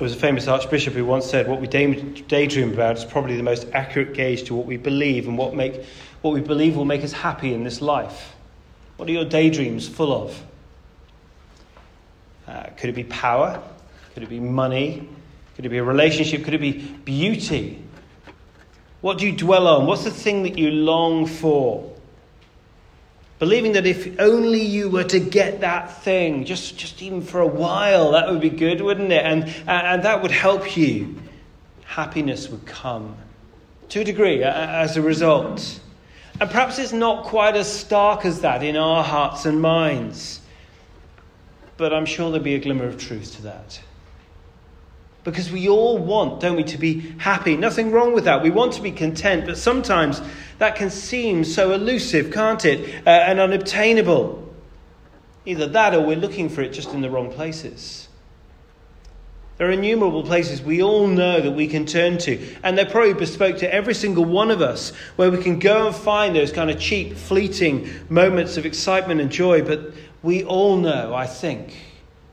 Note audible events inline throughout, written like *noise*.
There was a famous archbishop who once said, What we daydream about is probably the most accurate gauge to what we believe and what, make, what we believe will make us happy in this life. What are your daydreams full of? Uh, could it be power? Could it be money? Could it be a relationship? Could it be beauty? What do you dwell on? What's the thing that you long for? Believing that if only you were to get that thing, just, just even for a while, that would be good, wouldn't it? And, uh, and that would help you. Happiness would come to a degree uh, uh, as a result. And perhaps it's not quite as stark as that in our hearts and minds. But I'm sure there'll be a glimmer of truth to that. Because we all want, don't we, to be happy. Nothing wrong with that. We want to be content, but sometimes that can seem so elusive, can't it? Uh, and unobtainable. Either that or we're looking for it just in the wrong places. There are innumerable places we all know that we can turn to, and they're probably bespoke to every single one of us, where we can go and find those kind of cheap, fleeting moments of excitement and joy. But we all know, I think,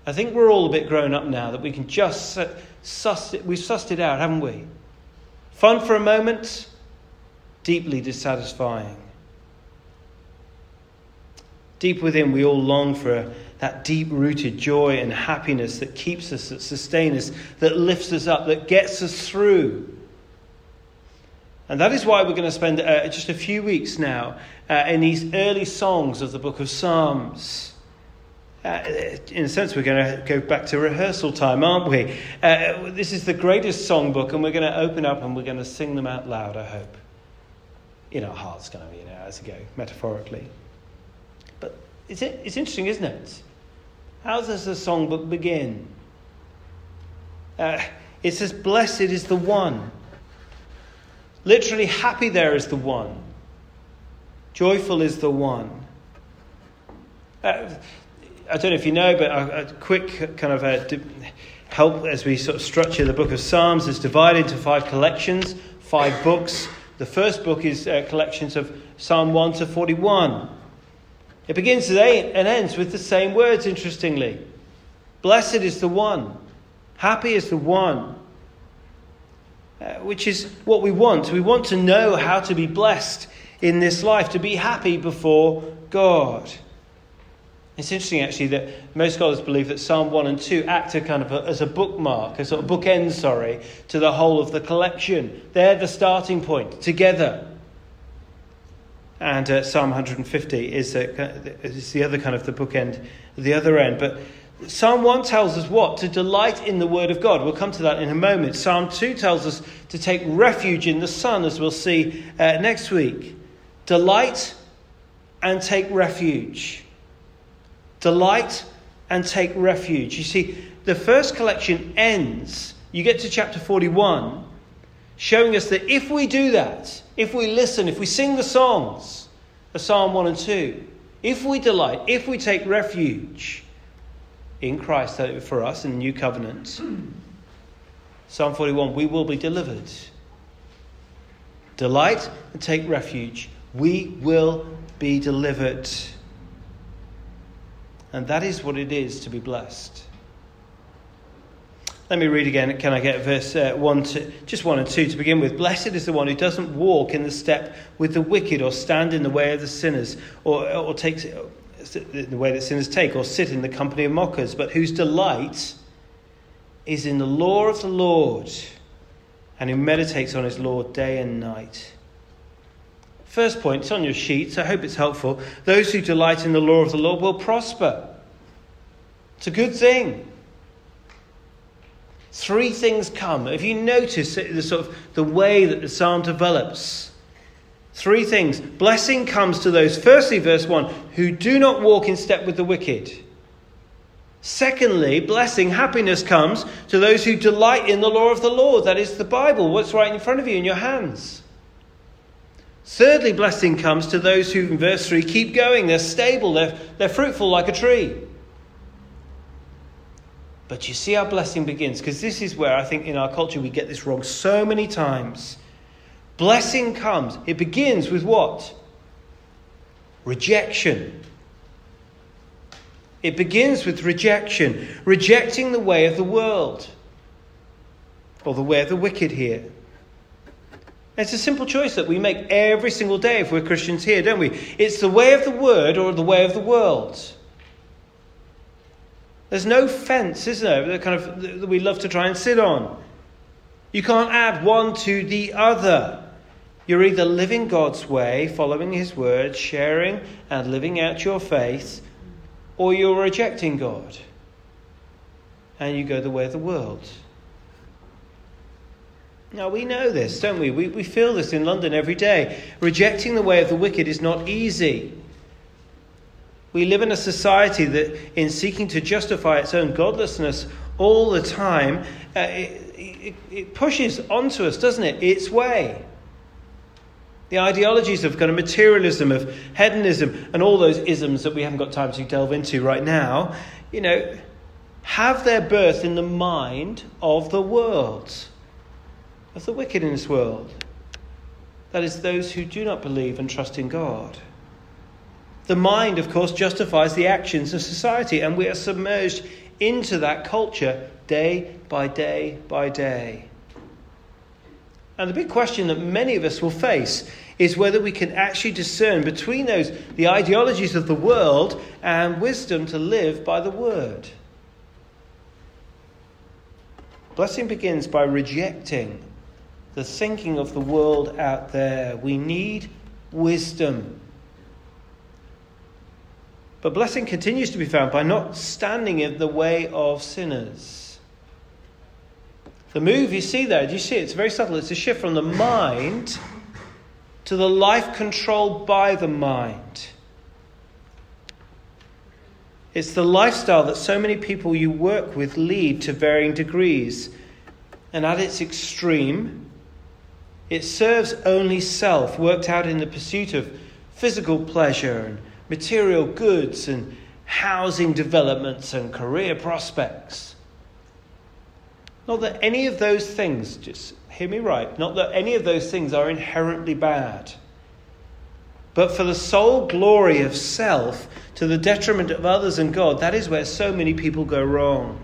I think we're all a bit grown up now that we can just suss it, we've sussed it out, haven't we? Fun for a moment, deeply dissatisfying. Deep within, we all long for that deep rooted joy and happiness that keeps us, that sustains us, that lifts us up, that gets us through. And that is why we're going to spend uh, just a few weeks now uh, in these early songs of the book of Psalms. Uh, in a sense, we're going to go back to rehearsal time, aren't we? Uh, this is the greatest songbook, and we're going to open up and we're going to sing them out loud, I hope. In our hearts, kind of, you know, as we go, metaphorically. But it's, it's interesting, isn't it? How does the songbook begin? Uh, it says, Blessed is the one. Literally, happy there is the one. Joyful is the one. Uh, I don't know if you know, but a, a quick kind of a help as we sort of structure the book of Psalms is divided into five collections, five books. The first book is uh, collections of Psalm 1 to 41. It begins today and ends with the same words, interestingly. Blessed is the one, happy is the one, uh, which is what we want. We want to know how to be blessed in this life, to be happy before God. It's interesting, actually, that most scholars believe that Psalm 1 and 2 act a kind of a, as a bookmark, a sort of bookend, sorry, to the whole of the collection. They're the starting point together. And uh, Psalm 150 is, is the other kind of the bookend, the other end. But Psalm 1 tells us what? To delight in the Word of God. We'll come to that in a moment. Psalm 2 tells us to take refuge in the Son, as we'll see uh, next week. Delight and take refuge delight and take refuge. You see, the first collection ends, you get to chapter 41, showing us that if we do that, if we listen, if we sing the songs of Psalm 1 and 2, if we delight, if we take refuge in Christ for us in the new covenant, Psalm 41, we will be delivered. Delight and take refuge. We will be delivered. And that is what it is to be blessed. Let me read again. Can I get verse uh, 1 to, just 1 and 2 to begin with? Blessed is the one who doesn't walk in the step with the wicked, or stand in the way of the sinners, or, or takes the way that sinners take, or sit in the company of mockers, but whose delight is in the law of the Lord, and who meditates on his law day and night. First point, it's on your sheets. I hope it's helpful. Those who delight in the law of the Lord will prosper. It's a good thing. Three things come. If you notice the sort of the way that the psalm develops, three things. Blessing comes to those, firstly, verse 1, who do not walk in step with the wicked. Secondly, blessing, happiness comes to those who delight in the law of the Lord. That is the Bible, what's right in front of you in your hands. Thirdly, blessing comes to those who, in verse 3, keep going. They're stable, they're, they're fruitful like a tree. But you see how blessing begins, because this is where I think in our culture we get this wrong so many times. Blessing comes, it begins with what? Rejection. It begins with rejection, rejecting the way of the world. or the way of the wicked here. It's a simple choice that we make every single day if we're Christians here, don't we? It's the way of the word or the way of the world. There's no fence, is there, that kind of that we love to try and sit on. You can't add one to the other. You're either living God's way, following His word, sharing and living out your faith, or you're rejecting God and you go the way of the world. Now, we know this, don't we? we? We feel this in London every day. Rejecting the way of the wicked is not easy. We live in a society that, in seeking to justify its own godlessness all the time, uh, it, it, it pushes onto us, doesn't it? Its way. The ideologies of kind of materialism, of hedonism, and all those isms that we haven't got time to delve into right now, you know, have their birth in the mind of the world, of the wicked in this world. That is, those who do not believe and trust in God. The mind, of course, justifies the actions of society, and we are submerged into that culture day by day by day. And the big question that many of us will face is whether we can actually discern between those the ideologies of the world and wisdom to live by the word. Blessing begins by rejecting the thinking of the world out there. We need wisdom. But blessing continues to be found by not standing in the way of sinners. The move you see there, do you see it? It's very subtle. It's a shift from the mind to the life controlled by the mind. It's the lifestyle that so many people you work with lead to varying degrees. And at its extreme, it serves only self, worked out in the pursuit of physical pleasure and material goods and housing developments and career prospects. Not that any of those things, just hear me right, not that any of those things are inherently bad. But for the sole glory of self, to the detriment of others and God, that is where so many people go wrong.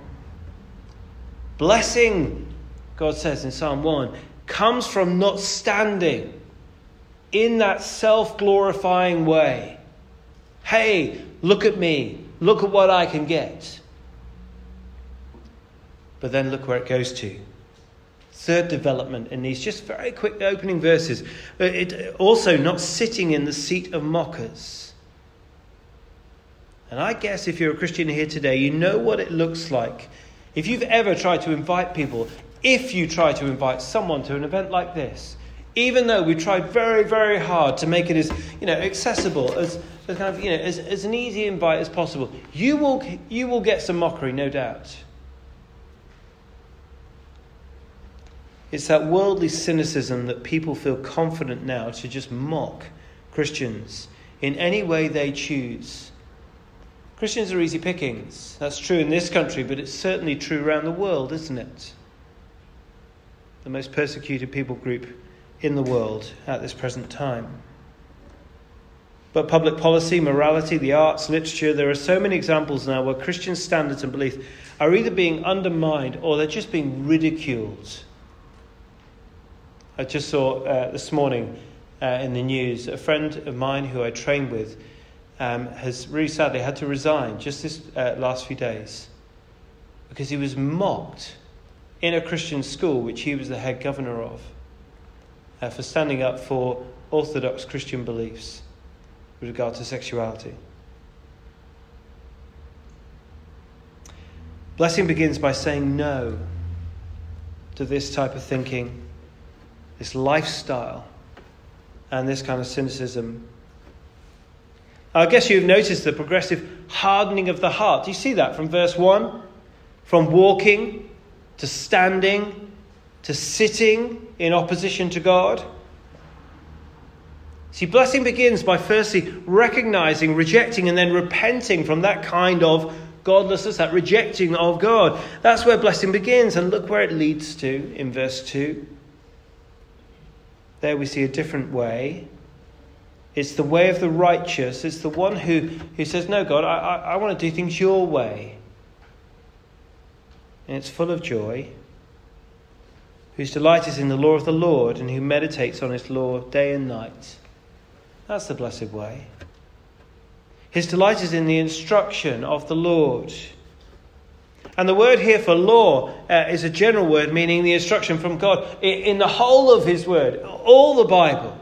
Blessing, God says in Psalm 1, comes from not standing in that self glorifying way. Hey, look at me. Look at what I can get. But then look where it goes to. Third development in these just very quick opening verses. Uh, it, also, not sitting in the seat of mockers. And I guess if you're a Christian here today, you know what it looks like. If you've ever tried to invite people, if you try to invite someone to an event like this, even though we tried very, very hard to make it as you know accessible, as, as kind of you know as, as an easy invite as possible, you will you will get some mockery, no doubt. It's that worldly cynicism that people feel confident now to just mock Christians in any way they choose. Christians are easy pickings. That's true in this country, but it's certainly true around the world, isn't it? The most persecuted people group in the world at this present time. But public policy, morality, the arts, literature, there are so many examples now where Christian standards and beliefs are either being undermined or they're just being ridiculed I just saw uh, this morning uh, in the news a friend of mine who I trained with um, has really sadly had to resign just this uh, last few days because he was mocked in a Christian school which he was the head governor of uh, for standing up for orthodox Christian beliefs with regard to sexuality. Blessing begins by saying no to this type of thinking this lifestyle, and this kind of cynicism. I guess you've noticed the progressive hardening of the heart. Do you see that from verse 1? From walking to standing to sitting in opposition to God. See, blessing begins by firstly recognizing, rejecting, and then repenting from that kind of godlessness, that rejecting of God. That's where blessing begins, and look where it leads to in verse 2. There we see a different way. It's the way of the righteous. It's the one who, who says, No, God, I, I, I want to do things your way. And it's full of joy. whose delight is in the law of the Lord and who meditates on his law day and night. That's the blessed way. His delight is in the instruction of the Lord. And the word here for law uh, is a general word meaning the instruction from God in the whole of His word, all the Bible.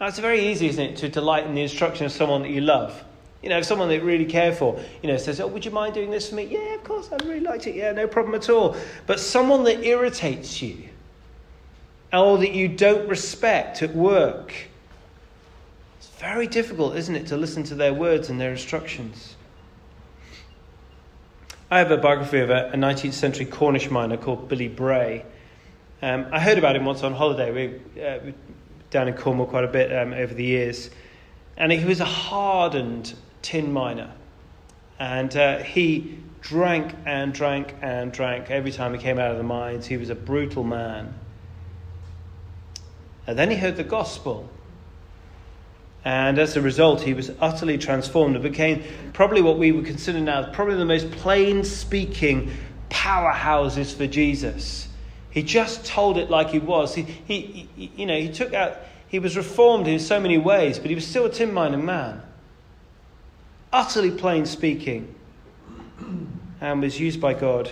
Now, it's very easy, isn't it, to delight in the instruction of someone that you love. You know, if someone that really care for, you know, says, Oh, would you mind doing this for me? Yeah, of course, I'd really like it. Yeah, no problem at all. But someone that irritates you, or that you don't respect at work, it's very difficult, isn't it, to listen to their words and their instructions. I have a biography of a, a 19th century Cornish miner called Billy Bray. Um, I heard about him once on holiday. We, uh, down in Cornwall quite a bit um, over the years. And he was a hardened tin miner. And uh, he drank and drank and drank every time he came out of the mines. He was a brutal man. And then he heard the gospel. And as a result, he was utterly transformed and became probably what we would consider now probably the most plain speaking powerhouses for Jesus. He just told it like he was. He, he, he, you know, he took out, he was reformed in so many ways, but he was still a tin mining man. Utterly plain speaking, and was used by God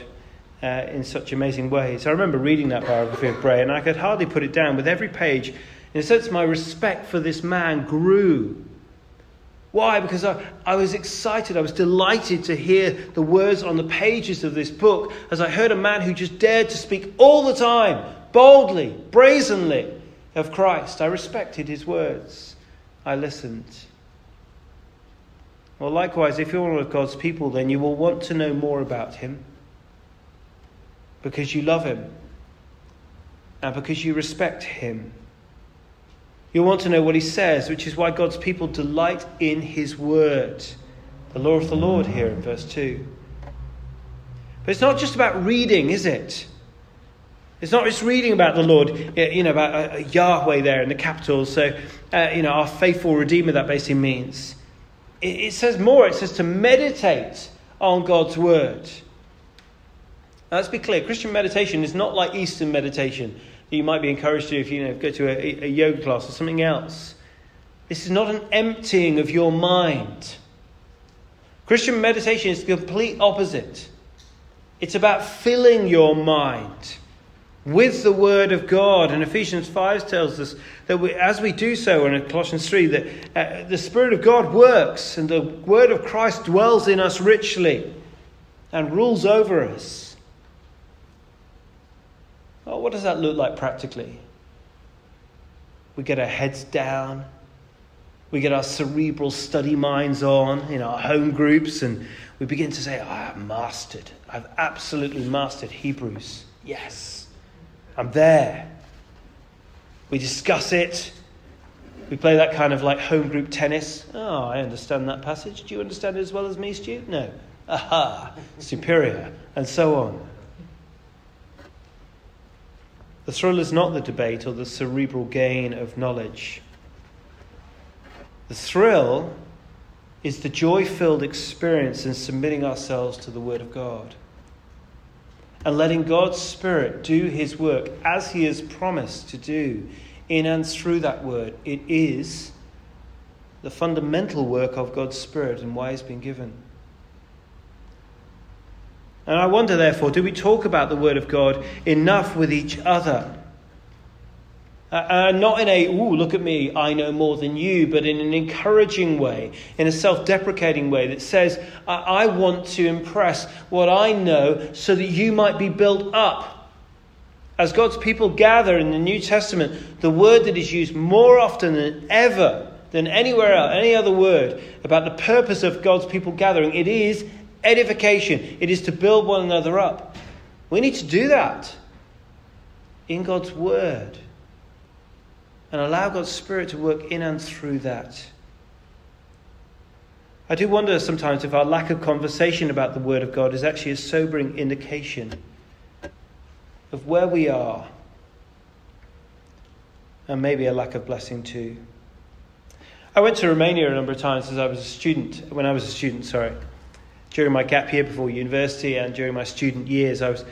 uh, in such amazing ways. I remember reading that biography of Bray, and I could hardly put it down. With every page, in a sense, my respect for this man grew. Why? Because I, I was excited, I was delighted to hear the words on the pages of this book as I heard a man who just dared to speak all the time, boldly, brazenly, of Christ. I respected his words, I listened. Well, likewise, if you're one of God's people, then you will want to know more about him because you love him and because you respect him. You'll want to know what he says, which is why God's people delight in his word. The law of the Lord here in verse 2. But it's not just about reading, is it? It's not just reading about the Lord, you know, about uh, Yahweh there in the capital. So, uh, you know, our faithful Redeemer, that basically means. It, says more. It says to meditate on God's word. Now, let's be clear Christian meditation is not like Eastern meditation you might be encouraged to if you know, go to a, a yoga class or something else. This is not an emptying of your mind. Christian meditation is the complete opposite. It's about filling your mind with the Word of God. And Ephesians 5 tells us that we, as we do so, and in Colossians 3, that uh, the Spirit of God works and the Word of Christ dwells in us richly and rules over us. Oh, what does that look like practically? We get our heads down. We get our cerebral study minds on in our home groups, and we begin to say, oh, I've mastered. I've absolutely mastered Hebrews. Yes, I'm there. We discuss it. We play that kind of like home group tennis. Oh, I understand that passage. Do you understand it as well as me, Stu? No. Aha, superior, and so on. The thrill is not the debate or the cerebral gain of knowledge. The thrill is the joy filled experience in submitting ourselves to the Word of God and letting God's Spirit do His work as He has promised to do in and through that Word. It is the fundamental work of God's Spirit and why He's been given. And I wonder, therefore, do we talk about the Word of God enough with each other? Uh, uh, not in a, ooh, look at me, I know more than you, but in an encouraging way, in a self deprecating way that says, I-, I want to impress what I know so that you might be built up. As God's people gather in the New Testament, the word that is used more often than ever, than anywhere else, any other word, about the purpose of God's people gathering, it is edification. It is to build one another up. We need to do that in God's Word and allow God's Spirit to work in and through that. I do wonder sometimes if our lack of conversation about the Word of God is actually a sobering indication of where we are and maybe a lack of blessing too. I went to Romania a number of times as I was a student, when I was a student, sorry during my gap year before university and during my student years, I was,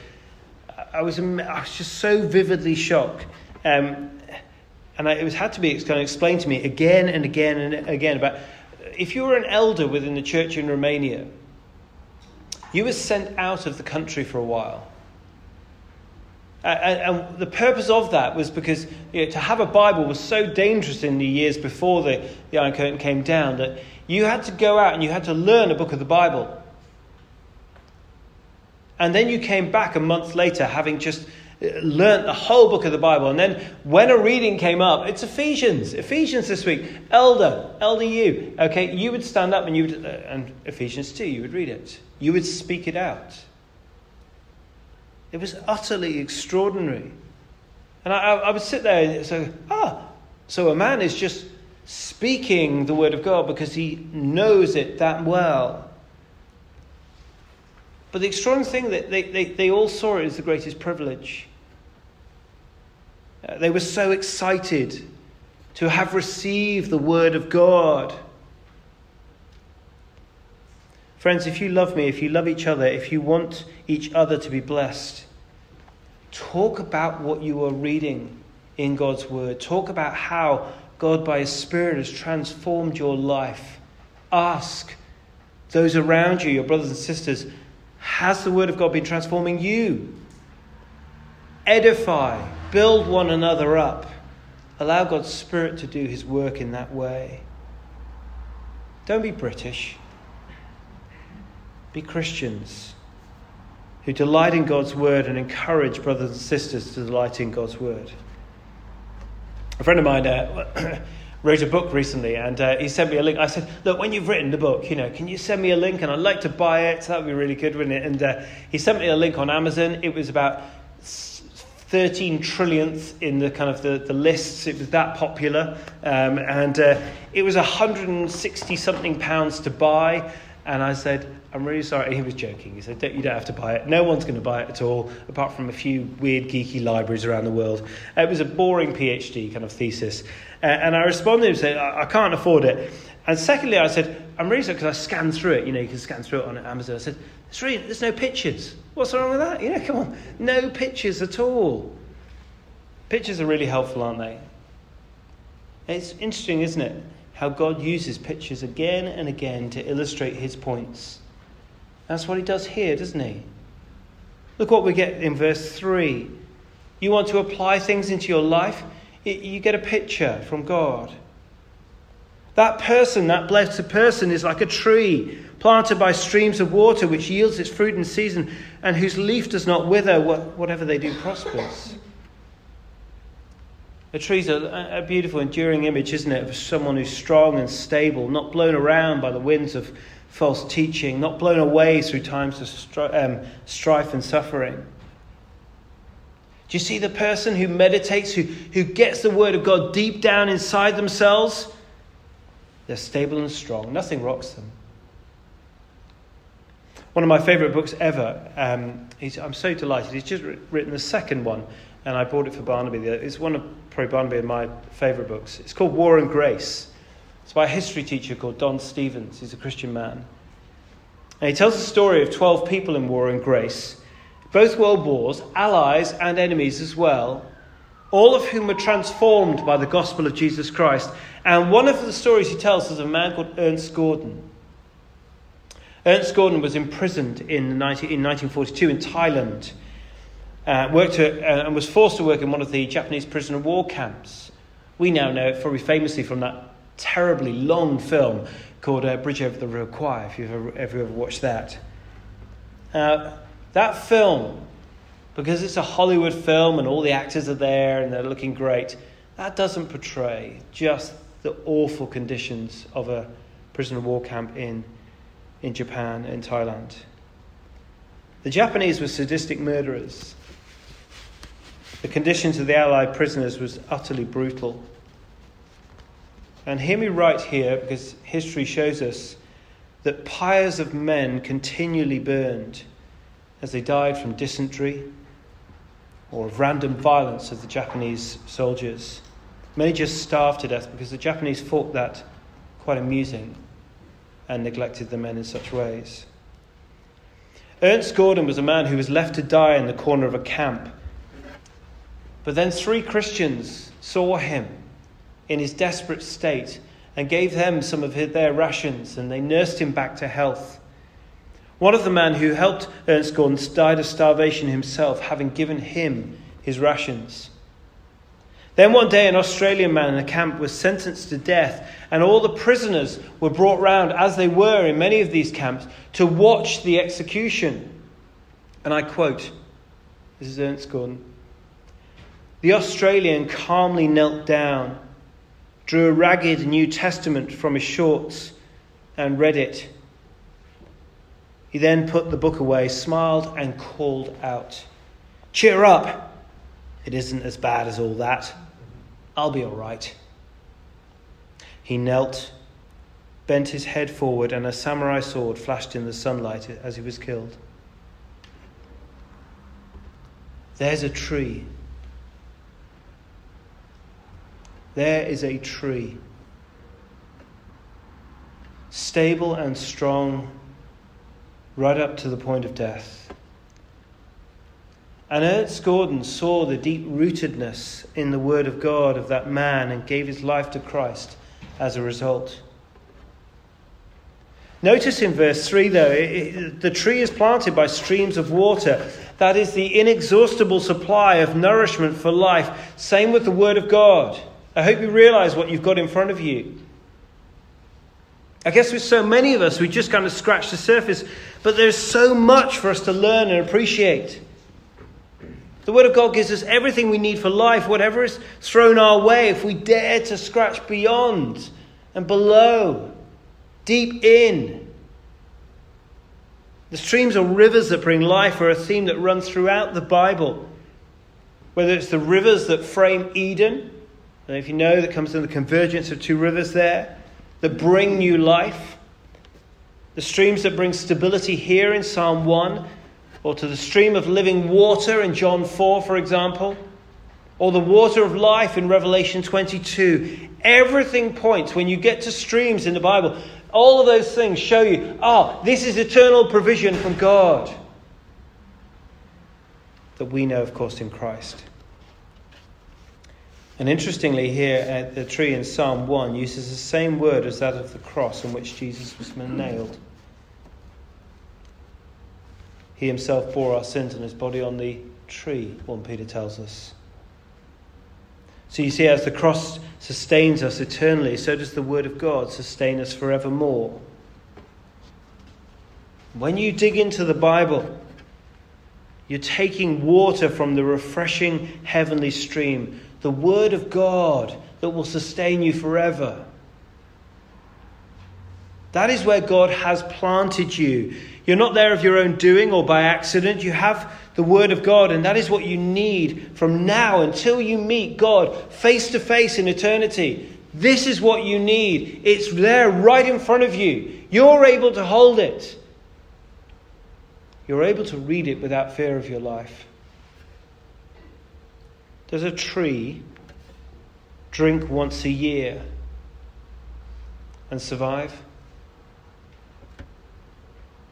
I was, I was just so vividly shocked. Um, and I, it was had to be kind of explained to me again and again and again about if you were an elder within the church in Romania, you were sent out of the country for a while. And, and the purpose of that was because you know, to have a Bible was so dangerous in the years before the, the Iron Curtain came down that you had to go out and you had to learn a book of the Bible. And then you came back a month later having just learnt the whole book of the Bible. And then when a reading came up, it's Ephesians. Ephesians this week. Elder, elder you. Okay, you would stand up and you would, uh, and Ephesians 2, you would read it. You would speak it out. It was utterly extraordinary. And I, I would sit there and say, ah, so a man is just speaking the word of God because he knows it that well. But the extraordinary thing that they, they, they all saw it as the greatest privilege. Uh, they were so excited to have received the word of God. Friends, if you love me, if you love each other, if you want each other to be blessed, talk about what you are reading in God's word. Talk about how God, by His Spirit, has transformed your life. Ask those around you, your brothers and sisters, has the Word of God been transforming you? Edify, build one another up. Allow God's Spirit to do His work in that way. Don't be British. Be Christians who delight in God's Word and encourage brothers and sisters to delight in God's Word. A friend of mine uh, *clears throat* wrote a book recently and uh, he sent me a link. I said, Look, when you've written the book, you know, can you send me a link? And I'd like to buy it. So that would be really good, wouldn't it? And uh, he sent me a link on Amazon. It was about 13 trillionth in the kind of the, the lists. It was that popular. Um, and uh, it was 160 something pounds to buy. And I said, I'm really sorry. He was joking. He said, You don't have to buy it. No one's going to buy it at all, apart from a few weird, geeky libraries around the world. It was a boring PhD kind of thesis. And I responded and said, I, can't afford it. And secondly, I said, I'm really sorry because I scanned through it. You know, you can scan through it on Amazon. I said, really, there's no pictures. What's wrong with that? You know, come on. No pictures at all. Pictures are really helpful, aren't they? It's interesting, isn't it? How God uses pictures again and again to illustrate his points. That's what he does here, doesn't he? Look what we get in verse 3. You want to apply things into your life? You get a picture from God. That person, that blessed person, is like a tree planted by streams of water, which yields its fruit in season, and whose leaf does not wither, whatever they do prospers. A tree's a, a beautiful, enduring image, isn't it, of someone who's strong and stable, not blown around by the winds of false teaching, not blown away through times of stri- um, strife and suffering. Do you see the person who meditates, who, who gets the word of God deep down inside themselves? They're stable and strong. Nothing rocks them. One of my favourite books ever. Um, I'm so delighted. He's just written the second one, and I bought it for Barnaby. It's one of probably Barnaby and my favourite books. It's called War and Grace. It's by a history teacher called Don Stephens. He's a Christian man. And he tells the story of 12 people in War and Grace, both world wars, allies and enemies as well, all of whom were transformed by the gospel of Jesus Christ. And one of the stories he tells is of a man called Ernst Gordon. Ernst Gordon was imprisoned in, 19, in 1942 in Thailand, uh, worked to, uh, and was forced to work in one of the Japanese prisoner of war camps. We now know it probably famously from that terribly long film called uh, Bridge Over the Kwai, if you've ever, ever, ever watched that. Uh, that film, because it's a Hollywood film and all the actors are there and they're looking great, that doesn't portray just the awful conditions of a prisoner of war camp in, in Japan, and Thailand. The Japanese were sadistic murderers. The conditions of the Allied prisoners was utterly brutal. And hear me right here, because history shows us that pyres of men continually burned as they died from dysentery or of random violence of the Japanese soldiers. Many just starved to death because the Japanese thought that quite amusing and neglected the men in such ways. Ernst Gordon was a man who was left to die in the corner of a camp. But then three Christians saw him in his desperate state and gave them some of their rations, and they nursed him back to health. One of the men who helped Ernst Gordon died of starvation himself, having given him his rations. Then one day, an Australian man in the camp was sentenced to death, and all the prisoners were brought round, as they were in many of these camps, to watch the execution. And I quote this is Ernst Gordon. The Australian calmly knelt down, drew a ragged New Testament from his shorts, and read it. He then put the book away, smiled, and called out, Cheer up! It isn't as bad as all that. I'll be all right. He knelt, bent his head forward, and a samurai sword flashed in the sunlight as he was killed. There's a tree. There is a tree. Stable and strong, right up to the point of death. And Ernst Gordon saw the deep rootedness in the Word of God of that man and gave his life to Christ as a result. Notice in verse 3, though, it, it, the tree is planted by streams of water. That is the inexhaustible supply of nourishment for life. Same with the Word of God. I hope you realize what you've got in front of you. I guess with so many of us, we just kind of scratch the surface, but there's so much for us to learn and appreciate. The Word of God gives us everything we need for life, whatever is thrown our way, if we dare to scratch beyond and below, deep in. The streams or rivers that bring life are a theme that runs throughout the Bible. Whether it's the rivers that frame Eden, and if you know, that comes in the convergence of two rivers there, that bring new life. The streams that bring stability here in Psalm 1 or to the stream of living water in John 4, for example, or the water of life in Revelation 22. Everything points, when you get to streams in the Bible, all of those things show you, oh, this is eternal provision from God. That we know, of course, in Christ. And interestingly, here at the tree in Psalm 1 uses the same word as that of the cross on which Jesus was nailed. He himself bore our sins on his body on the tree, 1 Peter tells us. So you see, as the cross sustains us eternally, so does the Word of God sustain us forevermore. When you dig into the Bible, you're taking water from the refreshing heavenly stream, the Word of God that will sustain you forever. That is where God has planted you. You're not there of your own doing or by accident. You have the Word of God, and that is what you need from now until you meet God face to face in eternity. This is what you need. It's there right in front of you. You're able to hold it. You're able to read it without fear of your life. Does a tree drink once a year and survive?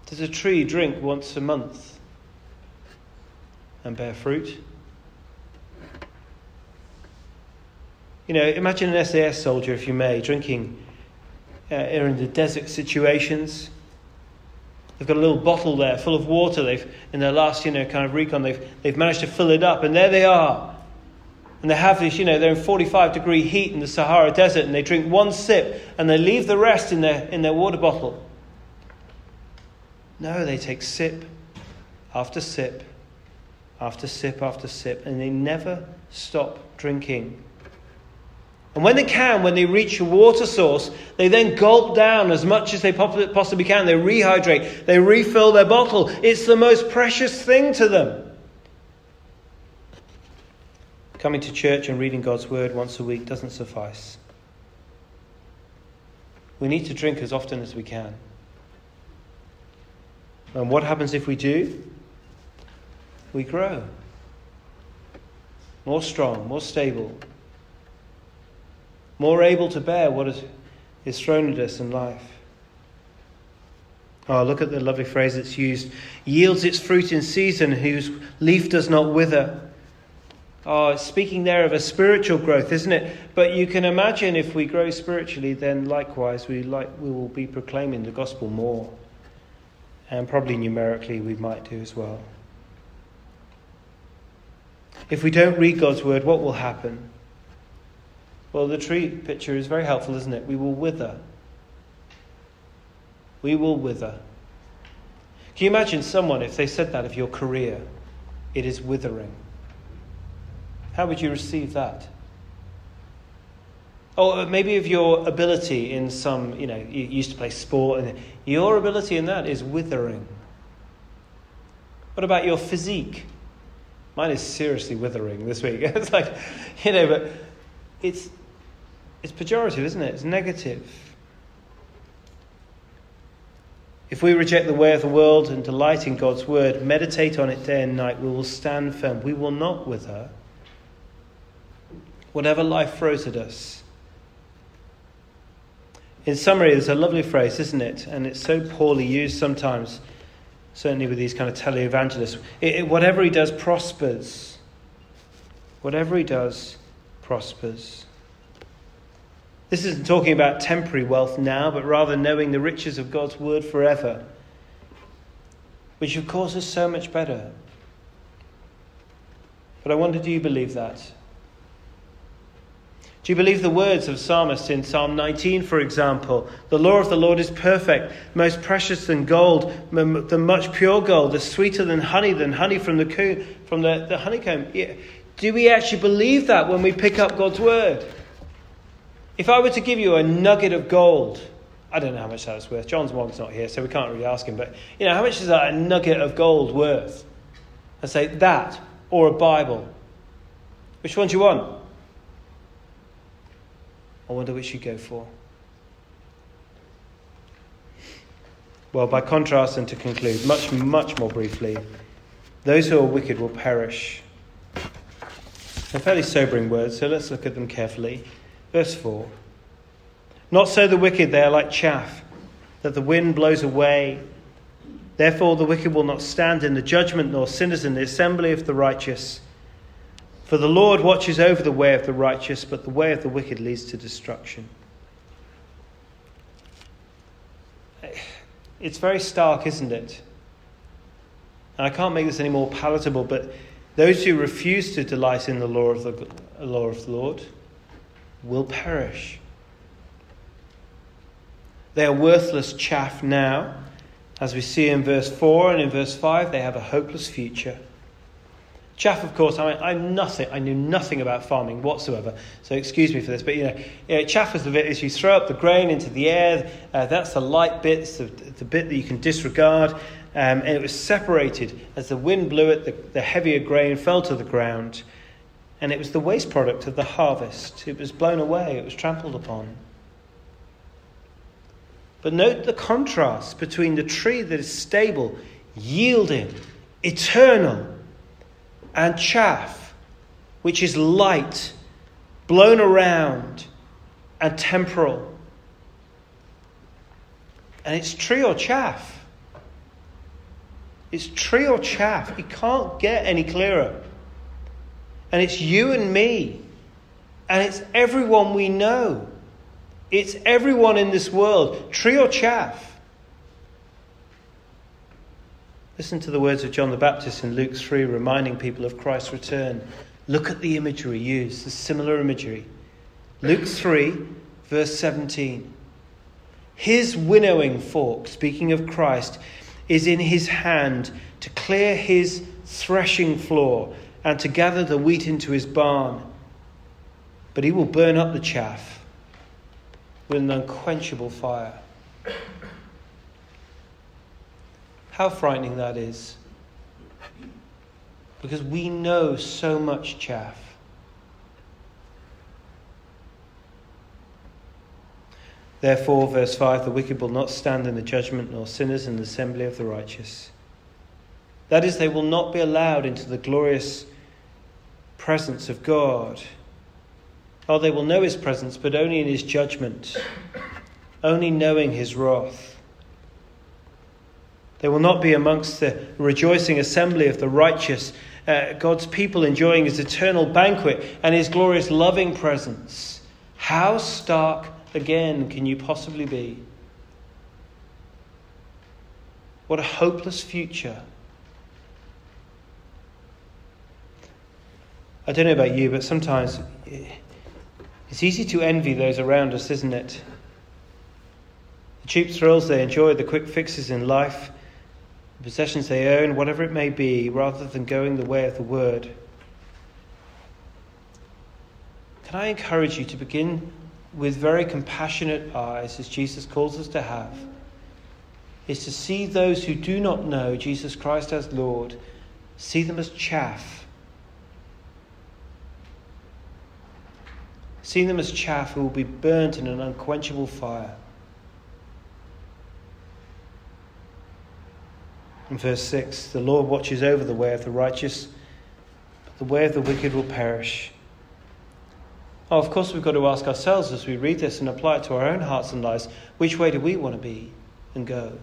Does a tree drink once a month and bear fruit? You know, imagine an SAS soldier, if you may, drinking uh, in the desert situations. They've got a little bottle there full of water. They've, in their last, you know, kind of recon, they've, they've managed to fill it up, and there they are. And they have this, you know, they're in 45 degree heat in the Sahara Desert, and they drink one sip, and they leave the rest in their, in their water bottle. No, they take sip after sip after sip after sip, and they never stop drinking. And when they can, when they reach a water source, they then gulp down as much as they possibly can. They rehydrate, they refill their bottle. It's the most precious thing to them. Coming to church and reading God's word once a week doesn't suffice. We need to drink as often as we can. And what happens if we do? We grow. More strong, more stable, more able to bear what is, thrown at us in life. Oh, look at the lovely phrase that's used yields its fruit in season, whose leaf does not wither. It's speaking there of a spiritual growth, isn't it? But you can imagine if we grow spiritually, then likewise we, like, we will be proclaiming the gospel more. And probably numerically we might do as well. If we don't read God's word, what will happen? Well, the tree picture is very helpful, isn't it? We will wither. We will wither. Can you imagine someone if they said that of your career? It is withering. How would you receive that? Or uh, maybe of your ability in some, you know, you used to play sport, and your ability in that is withering. What about your physique? Mine is seriously withering this week. *laughs* it's like, you know, but it's, it's pejorative, isn't it? It's negative. If we reject the way of the world and delight in God's word, meditate on it day and night, we will stand firm. We will not wither. Whatever life throws at us. In summary, there's a lovely phrase, isn't it? And it's so poorly used sometimes certainly with these kind of televangelists. It, it, whatever he does prospers. Whatever he does prospers. This isn't talking about temporary wealth now, but rather knowing the riches of God's word forever, which of course is so much better. But I wonder do you believe that? Do you believe the words of psalmist in Psalm 19, for example? The law of the Lord is perfect, most precious than gold, than much pure gold, is sweeter than honey, than honey from the, from the, the honeycomb. Do we actually believe that when we pick up God's word? If I were to give you a nugget of gold, I don't know how much that's worth. John's mom's not here, so we can't really ask him. But you know, how much is that a nugget of gold worth? I say that or a Bible. Which one do you want? I wonder which you go for. Well, by contrast, and to conclude, much, much more briefly, those who are wicked will perish. They're fairly sobering words, so let's look at them carefully. Verse 4 Not so the wicked, they are like chaff that the wind blows away. Therefore, the wicked will not stand in the judgment, nor sinners in the assembly of the righteous. For the Lord watches over the way of the righteous, but the way of the wicked leads to destruction. It's very stark, isn't it? And I can't make this any more palatable, but those who refuse to delight in the law of the, law of the Lord will perish. They are worthless chaff now. As we see in verse 4 and in verse 5, they have a hopeless future. Chaff, of course, I, I'm nothing. I knew nothing about farming whatsoever, so excuse me for this. But you know, you know chaff is the bit as you throw up the grain into the air. Uh, that's the light bits, the, the, bit that you can disregard. Um, and it was separated as the wind blew it. The, the heavier grain fell to the ground, and it was the waste product of the harvest. It was blown away. It was trampled upon. But note the contrast between the tree that is stable, yielding, eternal and chaff, which is light, blown around, and temporal. And it's tree or chaff. It's tree or chaff. It can't get any clearer. And it's you and me. And it's everyone we know. It's everyone in this world, tree or chaff. Listen to the words of John the Baptist in Luke 3, reminding people of Christ's return. Look at the imagery used, the similar imagery. Luke 3, verse 17. His winnowing fork, speaking of Christ, is in his hand to clear his threshing floor and to gather the wheat into his barn. But he will burn up the chaff with an unquenchable fire. How frightening that is. Because we know so much chaff. Therefore, verse 5 the wicked will not stand in the judgment, nor sinners in the assembly of the righteous. That is, they will not be allowed into the glorious presence of God. Oh, they will know his presence, but only in his judgment, only knowing his wrath. They will not be amongst the rejoicing assembly of the righteous, uh, God's people enjoying his eternal banquet and his glorious loving presence. How stark again can you possibly be? What a hopeless future. I don't know about you, but sometimes it's easy to envy those around us, isn't it? The cheap thrills they enjoy, the quick fixes in life, the possessions they own, whatever it may be, rather than going the way of the word. Can I encourage you to begin with very compassionate eyes, as Jesus calls us to have? Is to see those who do not know Jesus Christ as Lord, see them as chaff See them as chaff who will be burnt in an unquenchable fire. In verse 6, the Lord watches over the way of the righteous, but the way of the wicked will perish. Oh, of course, we've got to ask ourselves as we read this and apply it to our own hearts and lives which way do we want to be and go?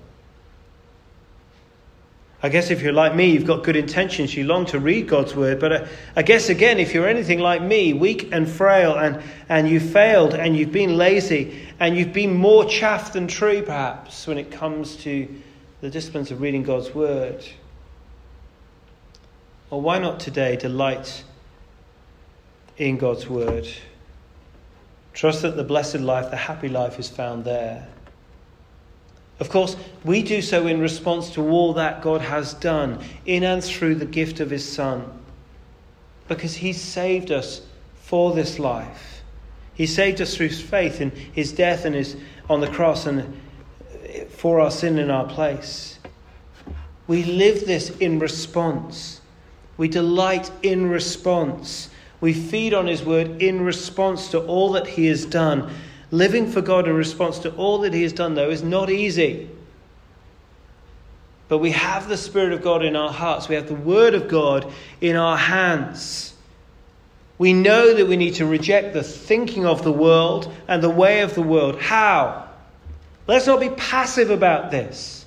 I guess if you're like me, you've got good intentions, you long to read God's word. But uh, I guess again, if you're anything like me, weak and frail, and, and you failed, and you've been lazy, and you've been more chaff than tree, perhaps, when it comes to the disciplines of reading God's word. Or why not today delight in God's word? Trust that the blessed life, the happy life, is found there. Of course, we do so in response to all that God has done in and through the gift of His Son. Because He saved us for this life. He saved us through faith in His death and His on the cross and for our sin in our place. We live this in response. We delight in response. We feed on His word in response to all that He has done. Living for God in response to all that He has done, though, is not easy. But we have the Spirit of God in our hearts, we have the Word of God in our hands. We know that we need to reject the thinking of the world and the way of the world. How? Let's not be passive about this.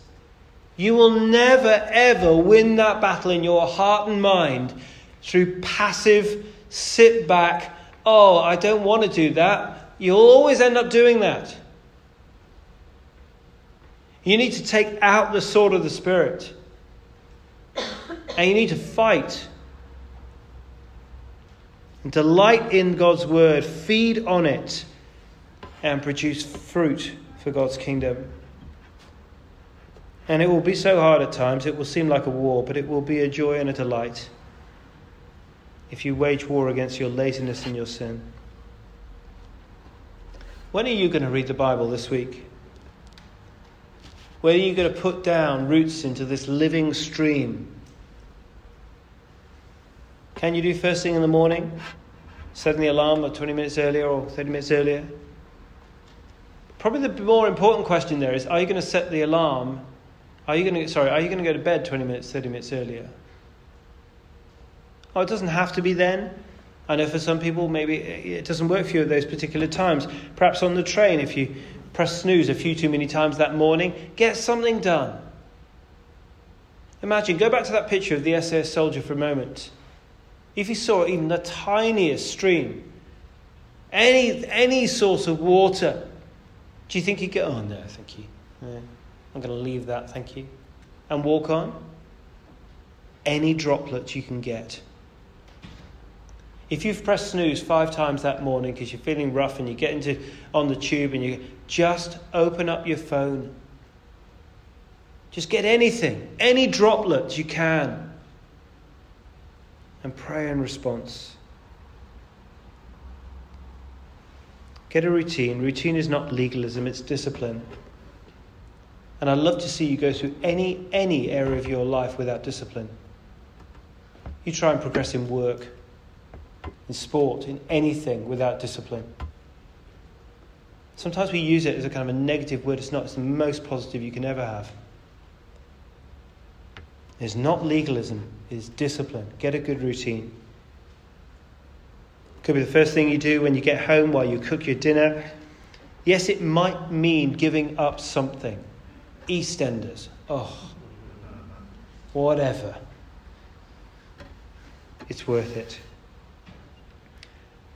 You will never, ever win that battle in your heart and mind through passive, sit back, oh, I don't want to do that. You'll always end up doing that. You need to take out the sword of the Spirit. And you need to fight. And delight in God's word, feed on it, and produce fruit for God's kingdom. And it will be so hard at times, it will seem like a war, but it will be a joy and a delight if you wage war against your laziness and your sin. When are you going to read the Bible this week? When are you going to put down roots into this living stream? Can you do first thing in the morning? Setting the alarm 20 minutes earlier or 30 minutes earlier? Probably the more important question there is are you going to set the alarm? Are you going to, sorry, are you going to go to bed 20 minutes, 30 minutes earlier? Oh, it doesn't have to be then. I know for some people, maybe it doesn't work for you at those particular times. Perhaps on the train, if you press snooze a few too many times that morning, get something done. Imagine, go back to that picture of the SAS soldier for a moment. If he saw even the tiniest stream, any, any source of water, do you think he'd go, oh no, thank you. Yeah, I'm going to leave that, thank you. And walk on? Any droplet you can get if you've pressed snooze five times that morning because you're feeling rough and you get into on the tube and you just open up your phone. Just get anything, any droplets you can, and pray in response. Get a routine. Routine is not legalism, it's discipline. And I'd love to see you go through any, any area of your life without discipline. You try and progress in work in sport, in anything without discipline. Sometimes we use it as a kind of a negative word. It's not, it's the most positive you can ever have. It's not legalism, it's discipline. Get a good routine. Could be the first thing you do when you get home while you cook your dinner. Yes, it might mean giving up something. EastEnders. Oh, whatever. It's worth it.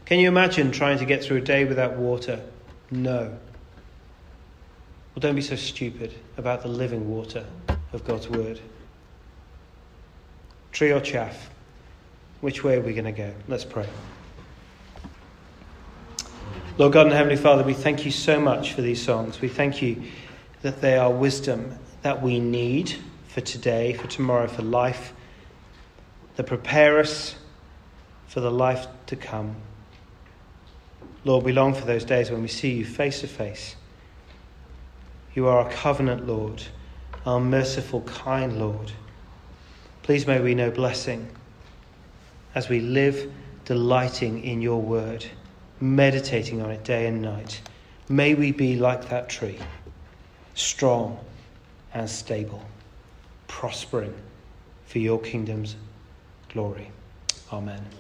Can you imagine trying to get through a day without water? No. Well, don't be so stupid about the living water of God's Word. Tree or chaff? Which way are we going to go? Let's pray. Lord God and Heavenly Father, we thank you so much for these songs. We thank you that they are wisdom that we need for today, for tomorrow, for life, that prepare us for the life to come. Lord, we long for those days when we see you face to face. You are our covenant Lord, our merciful, kind Lord. Please may we know blessing as we live delighting in your word, meditating on it day and night. May we be like that tree, strong and stable, prospering for your kingdom's glory. Amen.